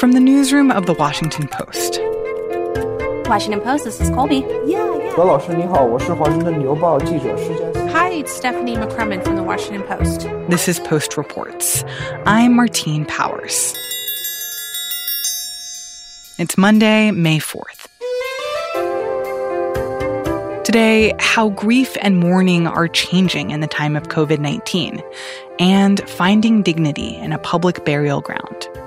From the newsroom of The Washington Post. Washington Post, this is Colby. Yeah, yeah. Hi, it's Stephanie McCrummen from The Washington Post. This is Post Reports. I'm Martine Powers. It's Monday, May 4th. Today, how grief and mourning are changing in the time of COVID 19 and finding dignity in a public burial ground.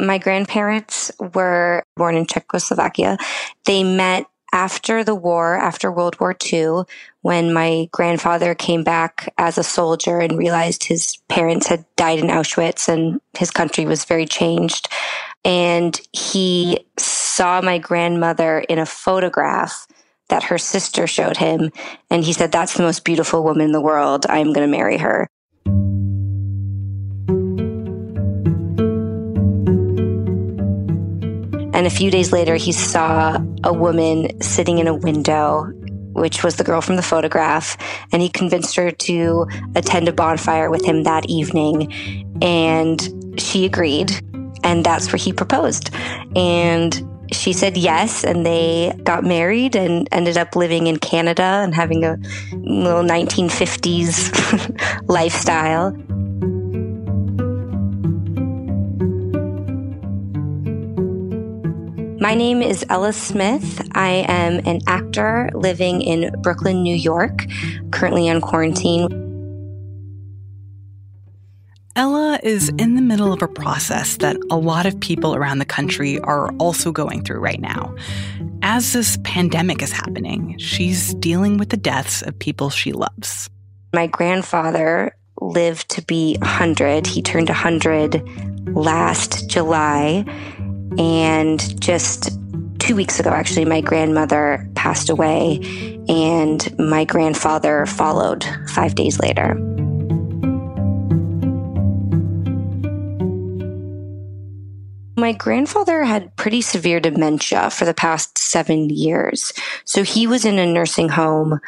My grandparents were born in Czechoslovakia. They met after the war, after World War II, when my grandfather came back as a soldier and realized his parents had died in Auschwitz and his country was very changed. And he saw my grandmother in a photograph that her sister showed him. And he said, That's the most beautiful woman in the world. I'm going to marry her. And a few days later, he saw a woman sitting in a window, which was the girl from the photograph. And he convinced her to attend a bonfire with him that evening. And she agreed. And that's where he proposed. And she said yes, and they got married and ended up living in Canada and having a little 1950s lifestyle. My name is Ella Smith. I am an actor living in Brooklyn, New York, currently on quarantine. Ella is in the middle of a process that a lot of people around the country are also going through right now. As this pandemic is happening, she's dealing with the deaths of people she loves. My grandfather lived to be 100. He turned 100 last July. And just two weeks ago, actually, my grandmother passed away, and my grandfather followed five days later. My grandfather had pretty severe dementia for the past seven years. So he was in a nursing home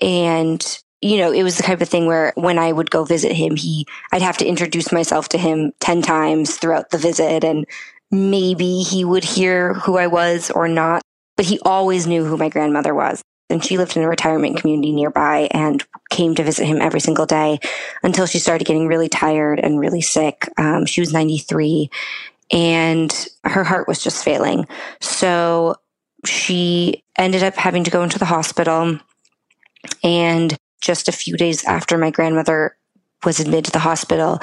and you know, it was the type of thing where when I would go visit him, he, I'd have to introduce myself to him 10 times throughout the visit and maybe he would hear who I was or not, but he always knew who my grandmother was. And she lived in a retirement community nearby and came to visit him every single day until she started getting really tired and really sick. Um, she was 93 and her heart was just failing. So she ended up having to go into the hospital. And just a few days after my grandmother was admitted to the hospital,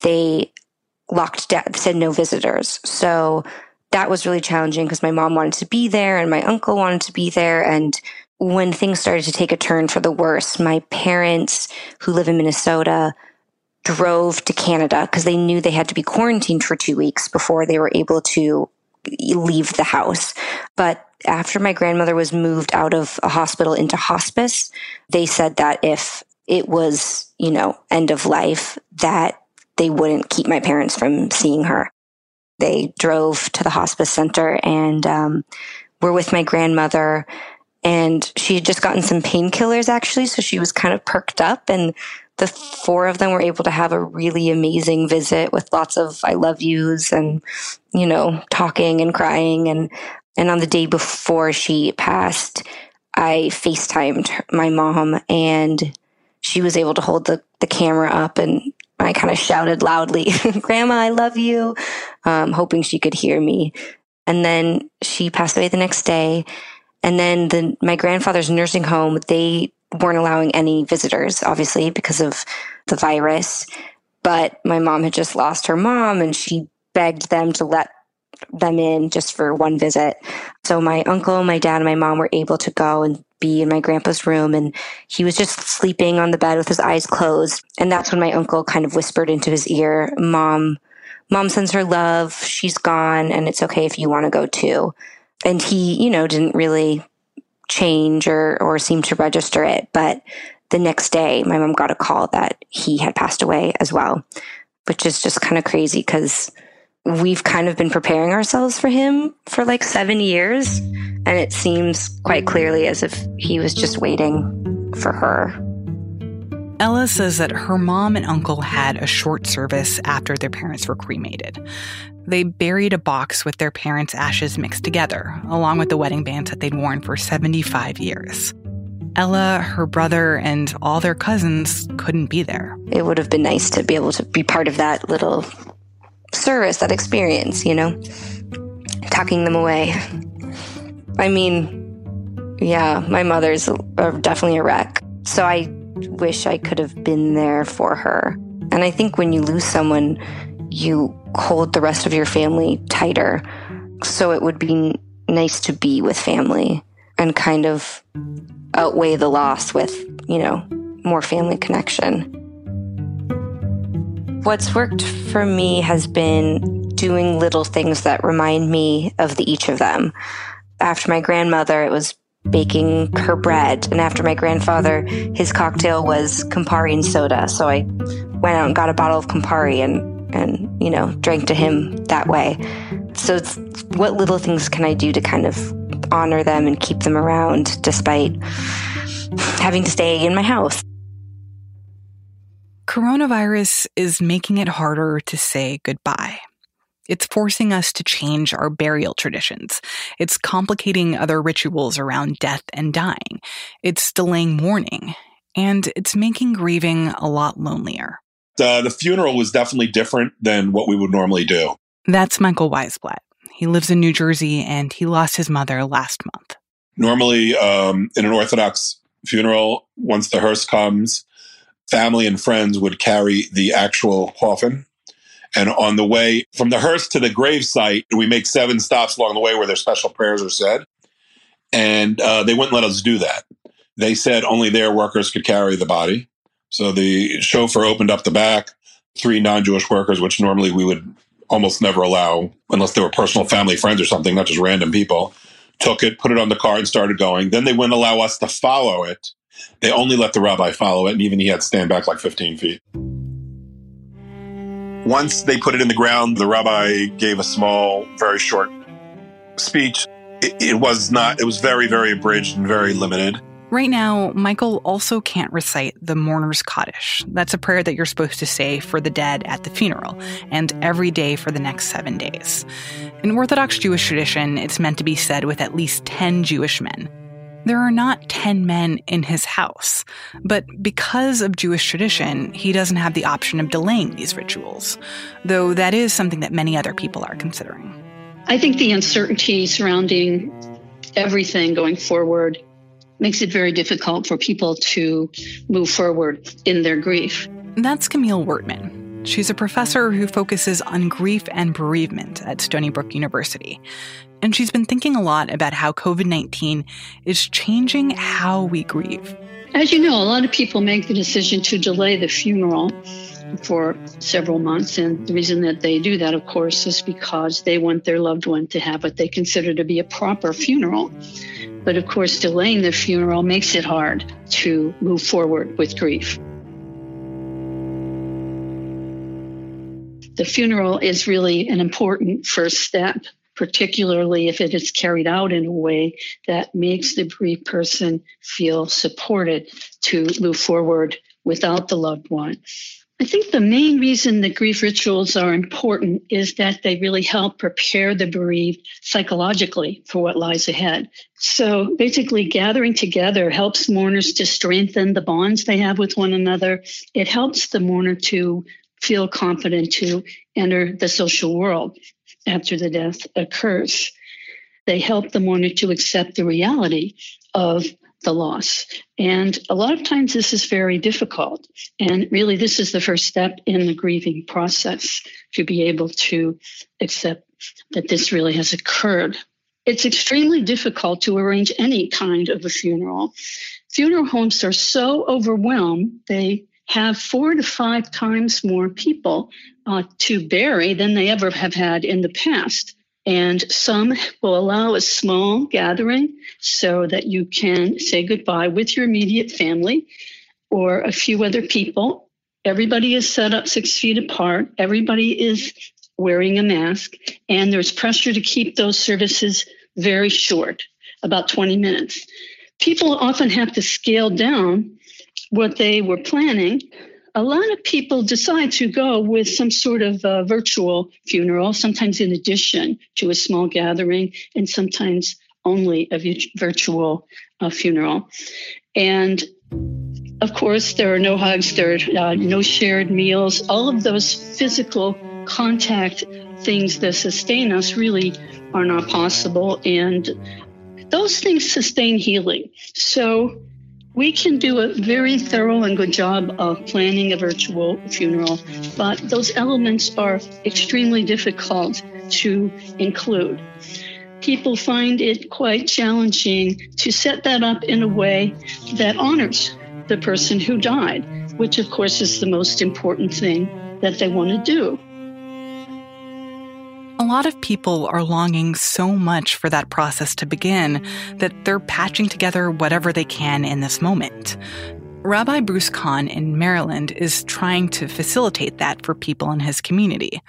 they locked down, said no visitors. So that was really challenging because my mom wanted to be there and my uncle wanted to be there. And when things started to take a turn for the worse, my parents who live in Minnesota drove to Canada because they knew they had to be quarantined for two weeks before they were able to leave the house. But after my grandmother was moved out of a hospital into hospice, they said that if it was, you know, end of life, that they wouldn't keep my parents from seeing her. They drove to the hospice center and um, were with my grandmother. And she had just gotten some painkillers actually. So she was kind of perked up. And the four of them were able to have a really amazing visit with lots of I love yous and, you know, talking and crying. And, and on the day before she passed, I FaceTimed my mom and she was able to hold the, the camera up and I kind of shouted loudly, Grandma, I love you, um, hoping she could hear me. And then she passed away the next day. And then the, my grandfather's nursing home, they weren't allowing any visitors, obviously, because of the virus. But my mom had just lost her mom and she begged them to let them in just for one visit. So my uncle, my dad, and my mom were able to go and be in my grandpa's room and he was just sleeping on the bed with his eyes closed. And that's when my uncle kind of whispered into his ear, Mom, mom sends her love. She's gone and it's okay if you want to go too. And he, you know, didn't really change or, or seem to register it. But the next day, my mom got a call that he had passed away as well, which is just kind of crazy because we've kind of been preparing ourselves for him for like seven years. And it seems quite clearly as if he was just waiting for her. Ella says that her mom and uncle had a short service after their parents were cremated. They buried a box with their parents' ashes mixed together, along with the wedding bands that they'd worn for 75 years. Ella, her brother, and all their cousins couldn't be there. It would have been nice to be able to be part of that little service, that experience, you know? Tucking them away. I mean, yeah, my mother's definitely a wreck. So I wish I could have been there for her. And I think when you lose someone, you hold the rest of your family tighter. So it would be nice to be with family and kind of outweigh the loss with, you know, more family connection. What's worked for me has been doing little things that remind me of the each of them. After my grandmother, it was baking her bread. And after my grandfather, his cocktail was Campari and soda. So I went out and got a bottle of Campari and, and you know, drank to him that way. So what little things can I do to kind of honor them and keep them around despite having to stay in my house? Coronavirus is making it harder to say goodbye. It's forcing us to change our burial traditions. It's complicating other rituals around death and dying. It's delaying mourning. And it's making grieving a lot lonelier. Uh, the funeral was definitely different than what we would normally do. That's Michael Weisblatt. He lives in New Jersey and he lost his mother last month. Normally, um, in an Orthodox funeral, once the hearse comes, family and friends would carry the actual coffin and on the way from the hearse to the grave site, we make seven stops along the way where their special prayers are said. And uh, they wouldn't let us do that. They said only their workers could carry the body. So the chauffeur opened up the back, three non Jewish workers, which normally we would almost never allow unless they were personal family friends or something, not just random people, took it, put it on the car, and started going. Then they wouldn't allow us to follow it. They only let the rabbi follow it, and even he had to stand back like 15 feet. Once they put it in the ground, the rabbi gave a small, very short speech. It, it, was not, it was very, very abridged and very limited. Right now, Michael also can't recite the mourner's Kaddish. That's a prayer that you're supposed to say for the dead at the funeral and every day for the next seven days. In Orthodox Jewish tradition, it's meant to be said with at least 10 Jewish men. There are not 10 men in his house, but because of Jewish tradition, he doesn't have the option of delaying these rituals, though that is something that many other people are considering. I think the uncertainty surrounding everything going forward makes it very difficult for people to move forward in their grief. That's Camille Wortman. She's a professor who focuses on grief and bereavement at Stony Brook University. And she's been thinking a lot about how COVID 19 is changing how we grieve. As you know, a lot of people make the decision to delay the funeral for several months. And the reason that they do that, of course, is because they want their loved one to have what they consider to be a proper funeral. But of course, delaying the funeral makes it hard to move forward with grief. the funeral is really an important first step, particularly if it is carried out in a way that makes the bereaved person feel supported to move forward without the loved one. I think the main reason that grief rituals are important is that they really help prepare the bereaved psychologically for what lies ahead. So basically, gathering together helps mourners to strengthen the bonds they have with one another. It helps the mourner to feel confident to enter the social world after the death occurs. They help the mourner to accept the reality of the loss. And a lot of times this is very difficult. And really, this is the first step in the grieving process to be able to accept that this really has occurred. It's extremely difficult to arrange any kind of a funeral. Funeral homes are so overwhelmed, they have four to five times more people uh, to bury than they ever have had in the past. And some will allow a small gathering so that you can say goodbye with your immediate family or a few other people. Everybody is set up six feet apart. Everybody is wearing a mask. And there's pressure to keep those services very short, about 20 minutes. People often have to scale down what they were planning, a lot of people decide to go with some sort of virtual funeral, sometimes in addition to a small gathering, and sometimes only a virtual uh, funeral. And of course, there are no hugs, there are uh, no shared meals. All of those physical contact things that sustain us really are not possible. And those things sustain healing. So we can do a very thorough and good job of planning a virtual funeral, but those elements are extremely difficult to include. People find it quite challenging to set that up in a way that honors the person who died, which of course is the most important thing that they want to do. A lot of people are longing so much for that process to begin that they're patching together whatever they can in this moment. Rabbi Bruce Kahn in Maryland is trying to facilitate that for people in his community.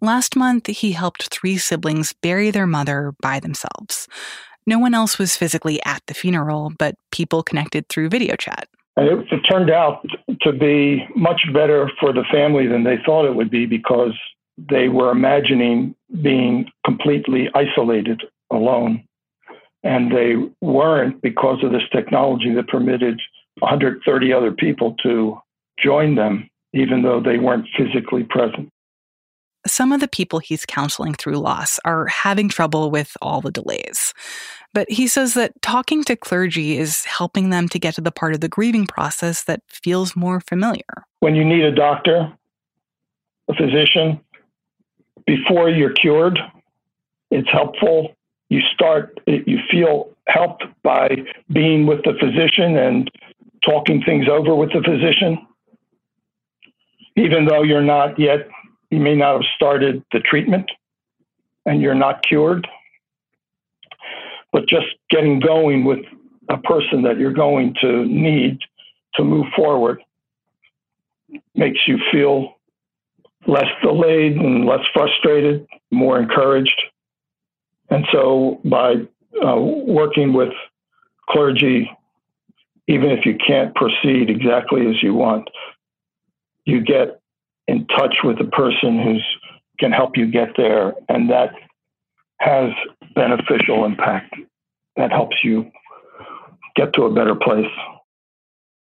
Last month, he helped three siblings bury their mother by themselves. No one else was physically at the funeral, but people connected through video chat. And it, it turned out to be much better for the family than they thought it would be because they were imagining being completely isolated, alone. And they weren't because of this technology that permitted 130 other people to join them, even though they weren't physically present. Some of the people he's counseling through loss are having trouble with all the delays. But he says that talking to clergy is helping them to get to the part of the grieving process that feels more familiar. When you need a doctor, a physician, before you're cured. It's helpful. You start, you feel helped by being with the physician and talking things over with the physician. Even though you're not yet, you may not have started the treatment and you're not cured. But just getting going with a person that you're going to need to move forward makes you feel less delayed and less frustrated, more encouraged. And so by uh, working with clergy, even if you can't proceed exactly as you want, you get in touch with the person who can help you get there. And that has beneficial impact. That helps you get to a better place.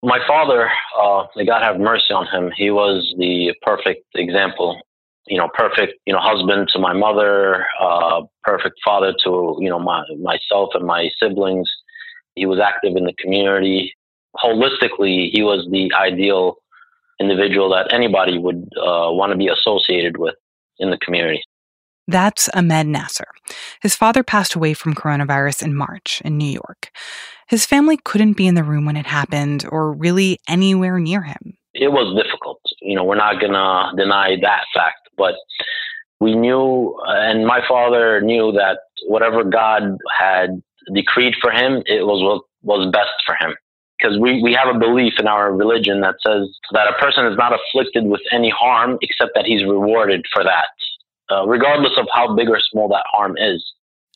My father, uh, may God have mercy on him, he was the perfect example. You know, perfect, you know, husband to my mother, uh, perfect father to, you know, my, myself and my siblings. He was active in the community. Holistically, he was the ideal individual that anybody would uh, want to be associated with in the community. That's Ahmed Nasser. His father passed away from coronavirus in March in New York. His family couldn't be in the room when it happened or really anywhere near him. It was difficult. You know, we're not going to deny that fact, but we knew, uh, and my father knew that whatever God had decreed for him, it was what was best for him. Because we, we have a belief in our religion that says that a person is not afflicted with any harm except that he's rewarded for that, uh, regardless of how big or small that harm is.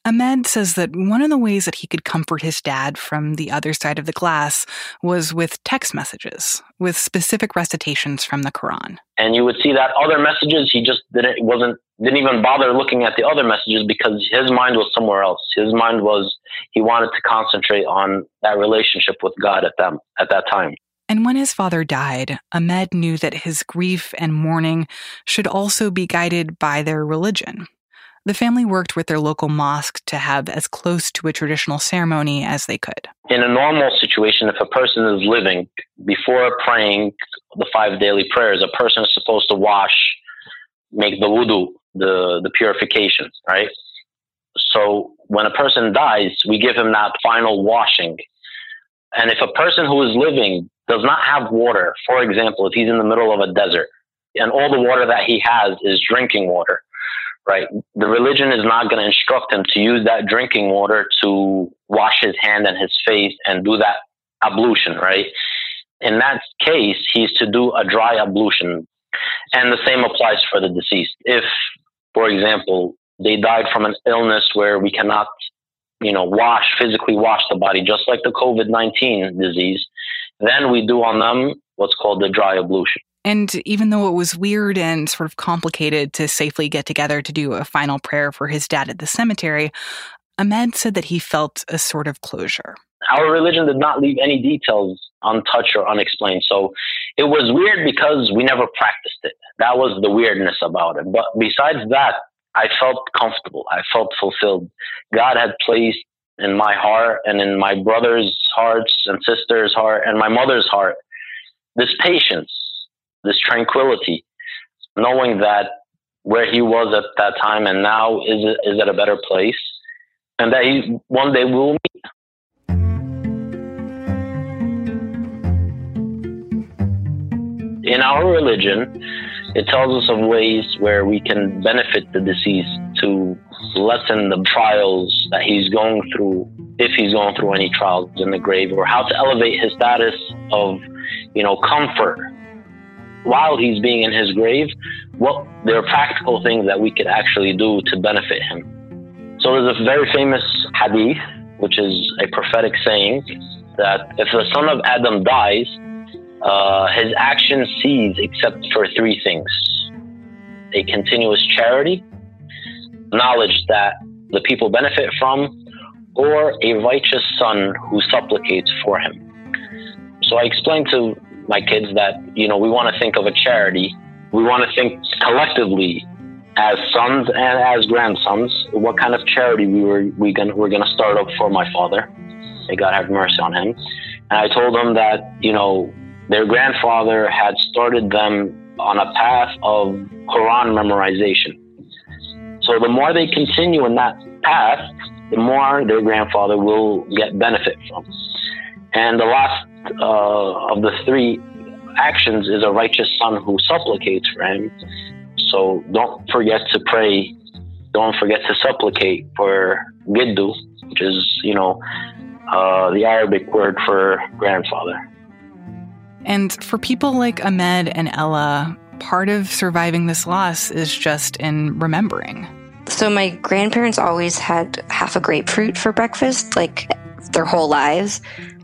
Ahmed says that one of the ways that he could comfort his dad from the other side of the glass was with text messages with specific recitations from the Quran. And you would see that other messages he just didn't wasn't didn't even bother looking at the other messages because his mind was somewhere else. His mind was he wanted to concentrate on that relationship with God at that at that time. And when his father died, Ahmed knew that his grief and mourning should also be guided by their religion. The family worked with their local mosque to have as close to a traditional ceremony as they could. In a normal situation, if a person is living, before praying the five daily prayers, a person is supposed to wash, make the wudu, the, the purification, right? So when a person dies, we give him that final washing. And if a person who is living does not have water, for example, if he's in the middle of a desert and all the water that he has is drinking water, right? The religion is not going to instruct him to use that drinking water to wash his hand and his face and do that ablution, right? In that case, he's to do a dry ablution. And the same applies for the deceased. If, for example, they died from an illness where we cannot, you know, wash, physically wash the body, just like the COVID 19 disease, Then we do on them what's called the dry ablution. And even though it was weird and sort of complicated to safely get together to do a final prayer for his dad at the cemetery, Ahmed said that he felt a sort of closure. Our religion did not leave any details untouched or unexplained. So it was weird because we never practiced it. That was the weirdness about it. But besides that, I felt comfortable. I felt fulfilled. God had placed in my heart and in my brother's hearts and sister's heart and my mother's heart this patience, this tranquility, knowing that where he was at that time and now is is at a better place, and that he one day will meet. In our religion, it tells us of ways where we can benefit the deceased to lessen the trials that he's going through, if he's going through any trials in the grave, or how to elevate his status of, you know, comfort while he's being in his grave. What there are practical things that we could actually do to benefit him. So there's a very famous hadith, which is a prophetic saying that if the son of Adam dies, uh, his action cease except for three things a continuous charity, knowledge that the people benefit from, or a righteous son who supplicates for him. So I explained to my kids that, you know, we want to think of a charity. We want to think collectively as sons and as grandsons, what kind of charity we were we gonna we're gonna start up for my father. May God have mercy on him. And I told them that, you know, their grandfather had started them on a path of Quran memorization. So the more they continue in that path, the more their grandfather will get benefit from. And the last uh, of the three actions is a righteous son who supplicates for him. So don't forget to pray. Don't forget to supplicate for Giddu, which is, you know, uh, the Arabic word for grandfather. And for people like Ahmed and Ella, part of surviving this loss is just in remembering. So, my grandparents always had half a grapefruit for breakfast, like their whole lives.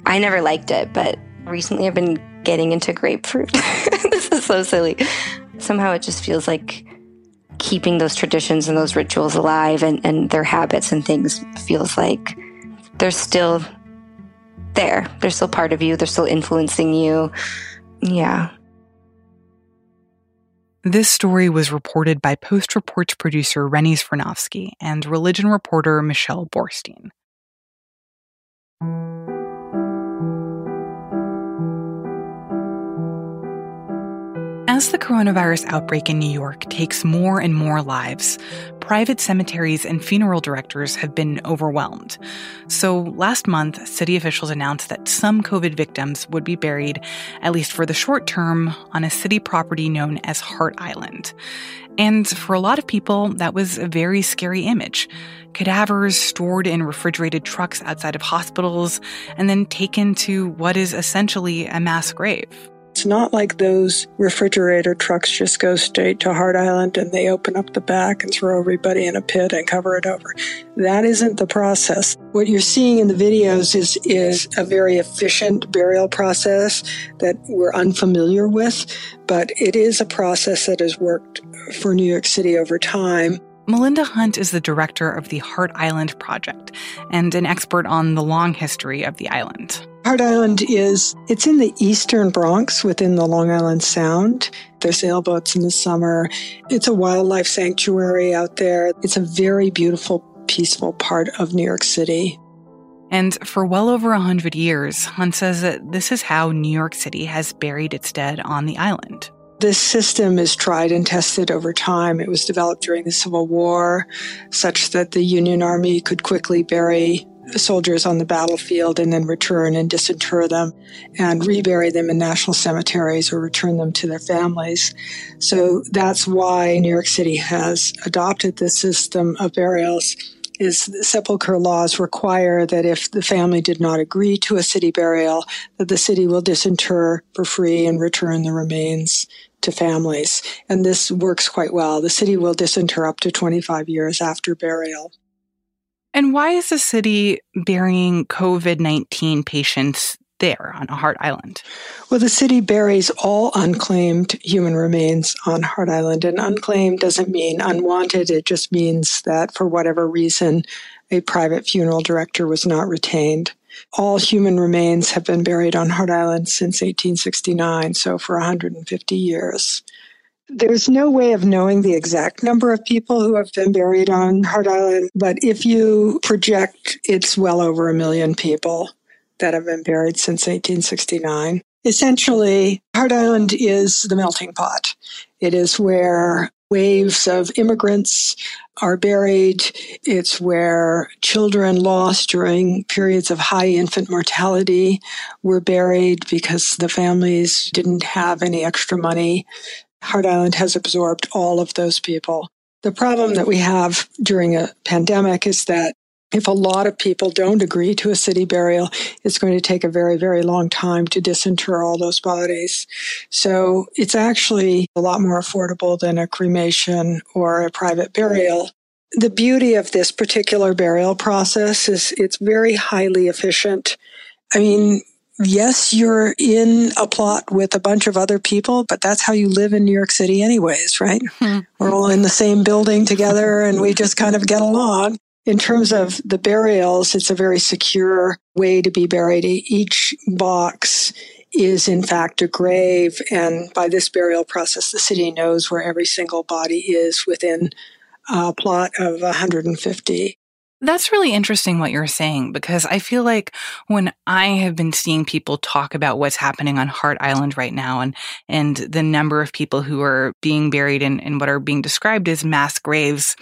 I never liked it, but recently I've been getting into grapefruit. this is so silly. Somehow it just feels like keeping those traditions and those rituals alive and, and their habits and things feels like they're still there. They're still part of you. They're still influencing you. Yeah. This story was reported by Post Reports producer Rennie Svirnovskiy and religion reporter Michelle Boorstein. As the coronavirus outbreak in New York takes more and more lives, private cemeteries and funeral directors have been overwhelmed. So last month, city officials announced that some COVID victims would be buried, at least for the short term, on a city property known as Hart Island. And for a lot of people, that was a very scary image. Cadavers stored in refrigerated trucks outside of hospitals and then taken to what is essentially a mass grave. It's not like those refrigerator trucks just go straight to Hart Island and they open up the back and throw everybody in a pit and cover it over. That isn't the process. What you're seeing in the videos is, is a very efficient burial process that we're unfamiliar with, but it is a process that has worked for New York City over time. Melinda Hunt is the director of the Hart Island Project and an expert on the long history of the island. Hart Island is, it's in the eastern Bronx within the Long Island Sound. There's sailboats in the summer. It's a wildlife sanctuary out there. It's a very beautiful, peaceful part of New York City. And for well over a hundred years, Hunt says that this is how New York City has buried its dead on the island. This system is tried and tested over time. It was developed during the Civil War, such that the Union Army could quickly bury soldiers on the battlefield and then return and disinter them and rebury them in national cemeteries or return them to their families. So that's why New York City has adopted this system of burials is sepulcher laws require that if the family did not agree to a city burial, that the city will disinter for free and return the remains to families. And this works quite well. The city will disinter up to 25 years after burial. And why is the city burying COVID 19 patients there on Hart Island? Well, the city buries all unclaimed human remains on Hart Island, and unclaimed doesn't mean unwanted. It just means that for whatever reason, a private funeral director was not retained. All human remains have been buried on Hart Island since 1869, so for 150 years. There's no way of knowing the exact number of people who have been buried on Hart Island, but if you project, it's well over a million people that have been buried since 1869. Essentially, Hart Island is the melting pot. It is where waves of immigrants are buried. It's where children lost during periods of high infant mortality were buried because the families didn't have any extra money. Hart Island has absorbed all of those people. The problem that we have during a pandemic is that if a lot of people don't agree to a city burial, it's going to take a very, very long time to disinter all those bodies. So it's actually a lot more affordable than a cremation or a private burial. The beauty of this particular burial process is it's very highly efficient. I mean, yes, you're in a plot with a bunch of other people, but that's how you live in New York City anyways, right? Mm-hmm. We're all in the same building together and we just kind of get along. In terms of the burials, it's a very secure way to be buried. Each box is in fact a grave. And by this burial process, the city knows where every single body is within a plot of 150. That's really interesting what you're saying because I feel like when I have been seeing people talk about what's happening on Hart Island right now and, and the number of people who are being buried in, in what are being described as mass graves,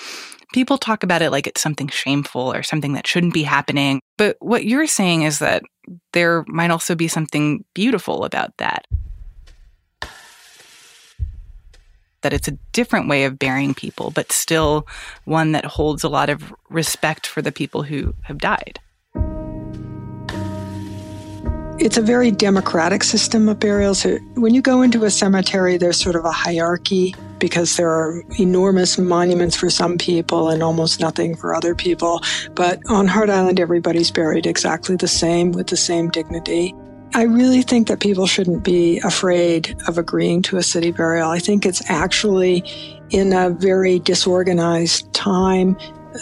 people talk about it like it's something shameful or something that shouldn't be happening. But what you're saying is that there might also be something beautiful about that. That it's a different way of burying people, but still one that holds a lot of respect for the people who have died. It's a very democratic system of burials. When you go into a cemetery, there's sort of a hierarchy because there are enormous monuments for some people and almost nothing for other people. But on Hart Island, everybody's buried exactly the same with the same dignity. I really think that people shouldn't be afraid of agreeing to a city burial. I think it's actually, in a very disorganized time,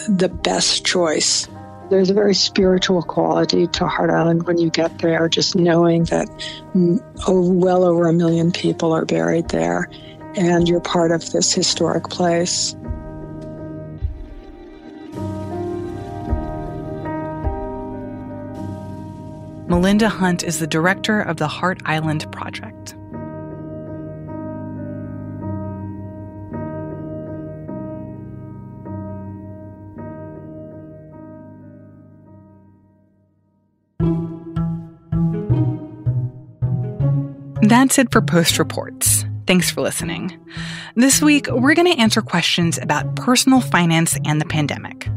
the best choice. There's a very spiritual quality to Hart Island when you get there, just knowing that mm, oh, well over a million people are buried there and you're part of this historic place. Melinda Hunt is the director of the Hart Island Project. That's it for Post Reports. Thanks for listening. This week, we're going to answer questions about personal finance and the pandemic.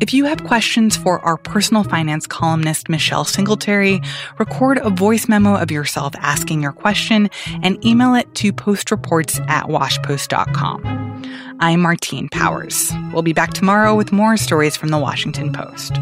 If you have questions for our personal finance columnist, Michelle Singletary, record a voice memo of yourself asking your question and email it to postreports at washpost.com. I'm Martine Powers. We'll be back tomorrow with more stories from the Washington Post.